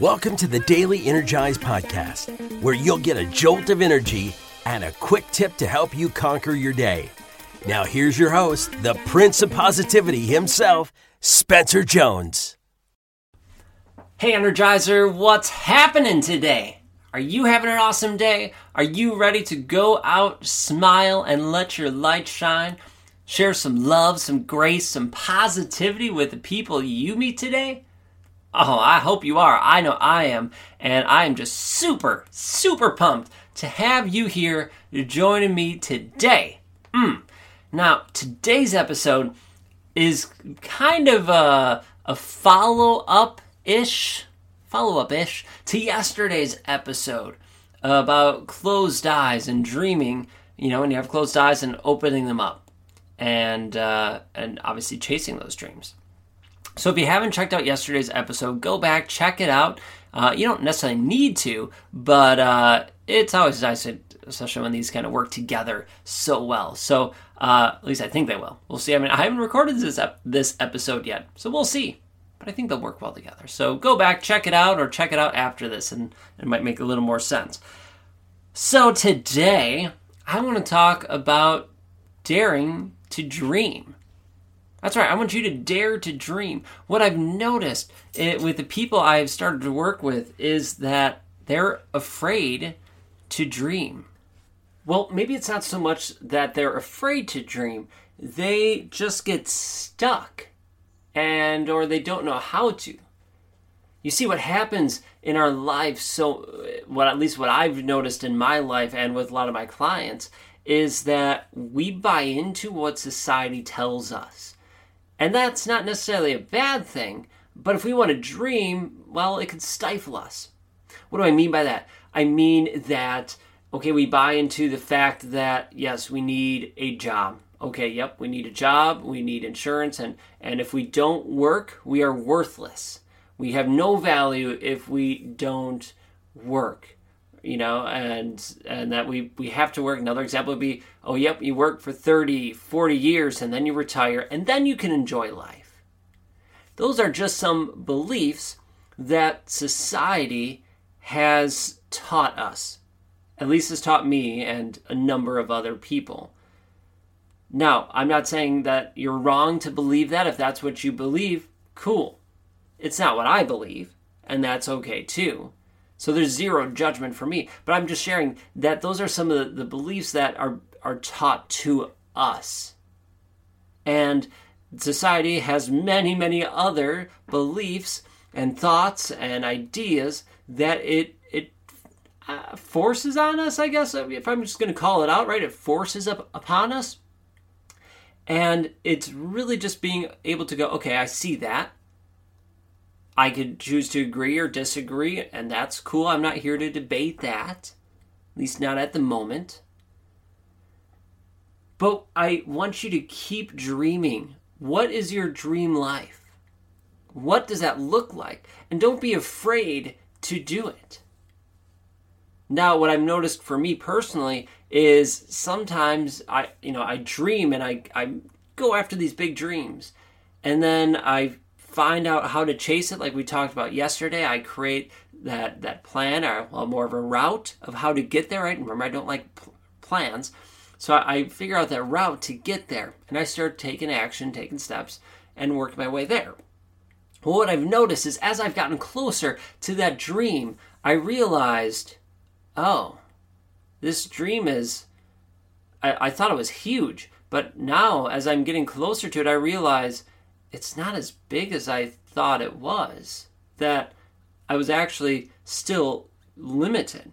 Welcome to the Daily Energize Podcast, where you'll get a jolt of energy and a quick tip to help you conquer your day. Now, here's your host, the Prince of Positivity himself, Spencer Jones. Hey, Energizer, what's happening today? Are you having an awesome day? Are you ready to go out, smile, and let your light shine? Share some love, some grace, some positivity with the people you meet today? Oh, I hope you are. I know I am. And I am just super, super pumped to have you here joining me today. Mm. Now, today's episode is kind of a, a follow up ish, follow up ish to yesterday's episode about closed eyes and dreaming. You know, when you have closed eyes and opening them up, and uh, and obviously chasing those dreams. So if you haven't checked out yesterday's episode, go back, check it out. Uh, you don't necessarily need to, but uh, it's always nice, especially when these kind of work together so well. So uh, at least I think they will. We'll see. I mean, I haven't recorded this ep- this episode yet, so we'll see. But I think they'll work well together. So go back, check it out, or check it out after this, and it might make a little more sense. So today, I want to talk about daring to dream. That's right. I want you to dare to dream. What I've noticed it, with the people I've started to work with is that they're afraid to dream. Well, maybe it's not so much that they're afraid to dream. They just get stuck and or they don't know how to. You see what happens in our life so what at least what I've noticed in my life and with a lot of my clients is that we buy into what society tells us and that's not necessarily a bad thing, but if we want to dream, well, it could stifle us. What do I mean by that? I mean that, okay, we buy into the fact that, yes, we need a job. Okay, yep, we need a job, we need insurance, and, and if we don't work, we are worthless. We have no value if we don't work you know and and that we we have to work. Another example would be oh yep you work for 30 40 years and then you retire and then you can enjoy life. Those are just some beliefs that society has taught us. At least has taught me and a number of other people. Now i'm not saying that you're wrong to believe that. If that's what you believe cool. It's not what i believe and that's okay too so there's zero judgment for me. But I'm just sharing that those are some of the, the beliefs that are, are taught to us. And society has many, many other beliefs and thoughts and ideas that it it uh, forces on us. I guess if I'm just going to call it out, right? It forces up upon us, and it's really just being able to go, okay, I see that. I could choose to agree or disagree, and that's cool. I'm not here to debate that, at least not at the moment. But I want you to keep dreaming. What is your dream life? What does that look like? And don't be afraid to do it. Now, what I've noticed for me personally is sometimes I, you know, I dream and I, I go after these big dreams, and then I find out how to chase it like we talked about yesterday i create that that plan or well, more of a route of how to get there right? Remember i don't like p- plans. So I, I figure out that route to get there and i start taking action taking steps and work my way there. Well, what i've noticed is as i've gotten closer to that dream i realized oh this dream is I, I thought it was huge but now as i'm getting closer to it i realize it's not as big as I thought it was. That I was actually still limited.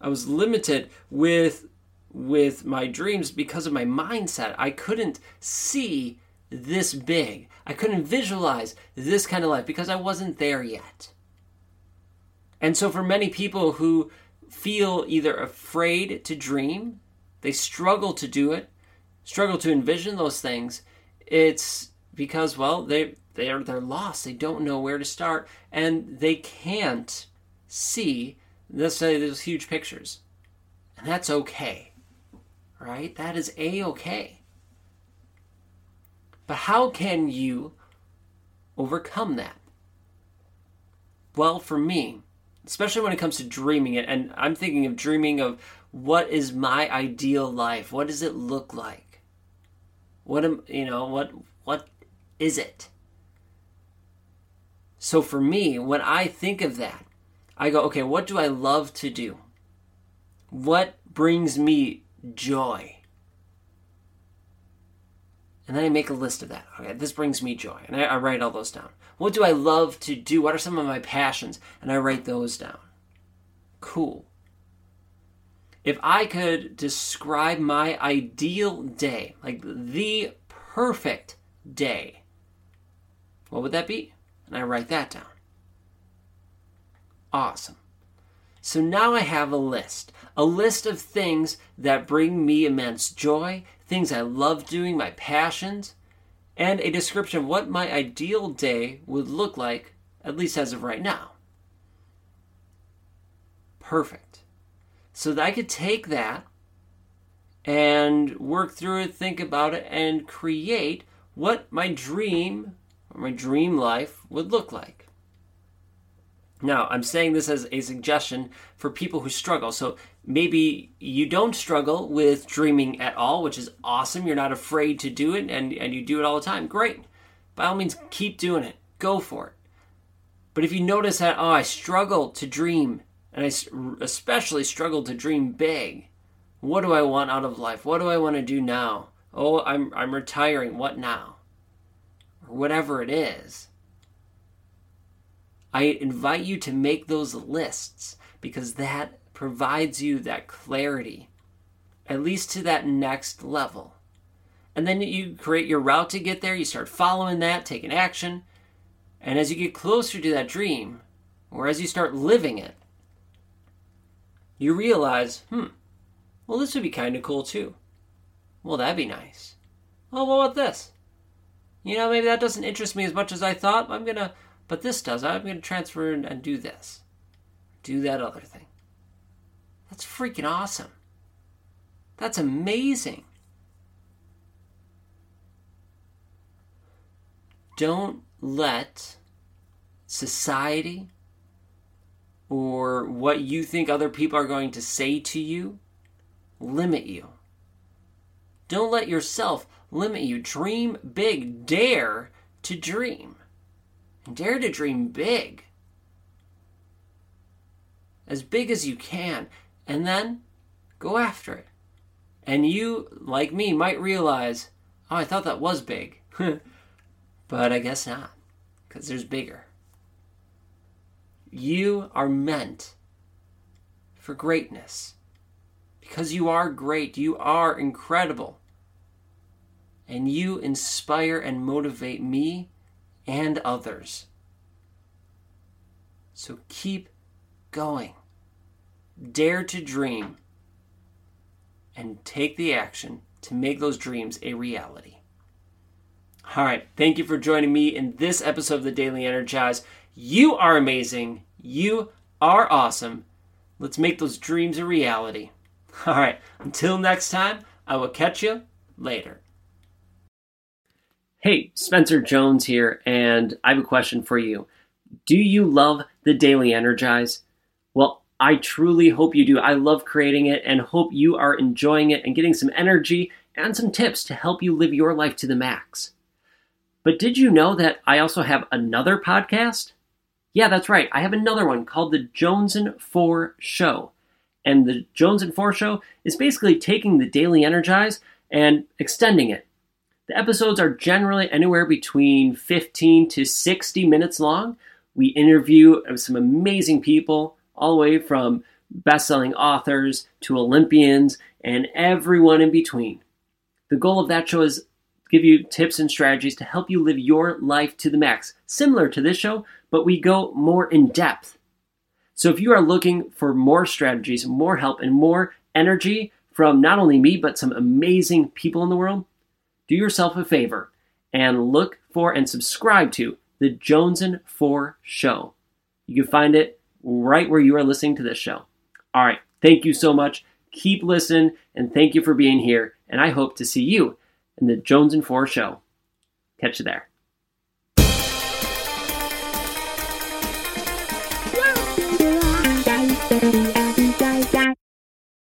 I was limited with with my dreams because of my mindset. I couldn't see this big. I couldn't visualize this kind of life because I wasn't there yet. And so for many people who feel either afraid to dream, they struggle to do it, struggle to envision those things, it's because well they they're they're lost. They don't know where to start and they can't see say those huge pictures. And that's okay right? That is a okay but how can you overcome that? Well, for me, especially when it comes to dreaming it, and I'm thinking of dreaming of what is my ideal life? What does it look like? What am you know, what what is it? So for me, when I think of that, I go, okay, what do I love to do? What brings me joy? And then I make a list of that. Okay, this brings me joy. And I, I, write all those down. What do I love to do? What are some of my passions? And I write those down. Cool. If I could describe my ideal day, like the perfect day, what would that be? And I write that down. Awesome. So now I have a list, a list of things that bring me immense joy, things I love doing, my passions, and a description of what my ideal day would look like, at least as of right now. Perfect. So that I could take that and work through it, think about it, and create what my dream my dream life would look like. Now, I'm saying this as a suggestion for people who struggle. So maybe you don't struggle with dreaming at all, which is awesome. You're not afraid to do it and, and you do it all the time. Great. By all means, keep doing it. Go for it. But if you notice that, oh, I struggle to dream, and I especially struggle to dream big, what do I want out of life? What do I want to do now? Oh, I'm, I'm retiring. What now? Whatever it is I invite you to make those lists because that provides you that clarity, at least to that next level. And then you create your route to get there, you start following that, taking action. And as you get closer to that dream, or as you start living it, you realize, hmm, well, this would be kind of cool too. Well, that'd be nice. Oh, what about this? You know, maybe that doesn't interest me as much as I thought. I'm to but this does. I'm to transfer and, and do this. Do that other thing. That's freaking awesome. That's amazing. Don't let society or what you think other people are going to say to you limit you. Don't let yourself limit you. Dream big. Dare to dream. Dare to dream big. As big as you can. And then go after it. And you, like me, might realize, oh, I thought that was big. but I guess not. Because there's bigger. You are meant for greatness. Because you are great. You are incredible. And you inspire and motivate me and others. So keep going. Dare to dream and take the action to make those dreams a reality. All right, thank you for joining me in this episode of the Daily Energize. You are amazing. You are awesome. Let's make those dreams a reality. All right, until next time, I will catch you later. Hey, Spencer Jones here, and I have a question for you. Do you love the Daily Energize? Well, I truly hope you do. I love creating it and hope you are enjoying it and getting some energy and some tips to help you live your life to the max. But did you know that I also have another podcast? Yeah, that's right. I have another one called the Jones and Four Show. And the Jones and Four Show is basically taking the Daily Energize and extending it the episodes are generally anywhere between 15 to 60 minutes long. We interview some amazing people, all the way from best selling authors to Olympians and everyone in between. The goal of that show is give you tips and strategies to help you live your life to the max, similar to this show, but we go more in depth. So if you are looking for more strategies, more help, and more energy from not only me, but some amazing people in the world, do yourself a favor and look for and subscribe to the Jones and Four Show. You can find it right where you are listening to this show. All right, thank you so much. Keep listening, and thank you for being here. And I hope to see you in the Jones and Four Show. Catch you there.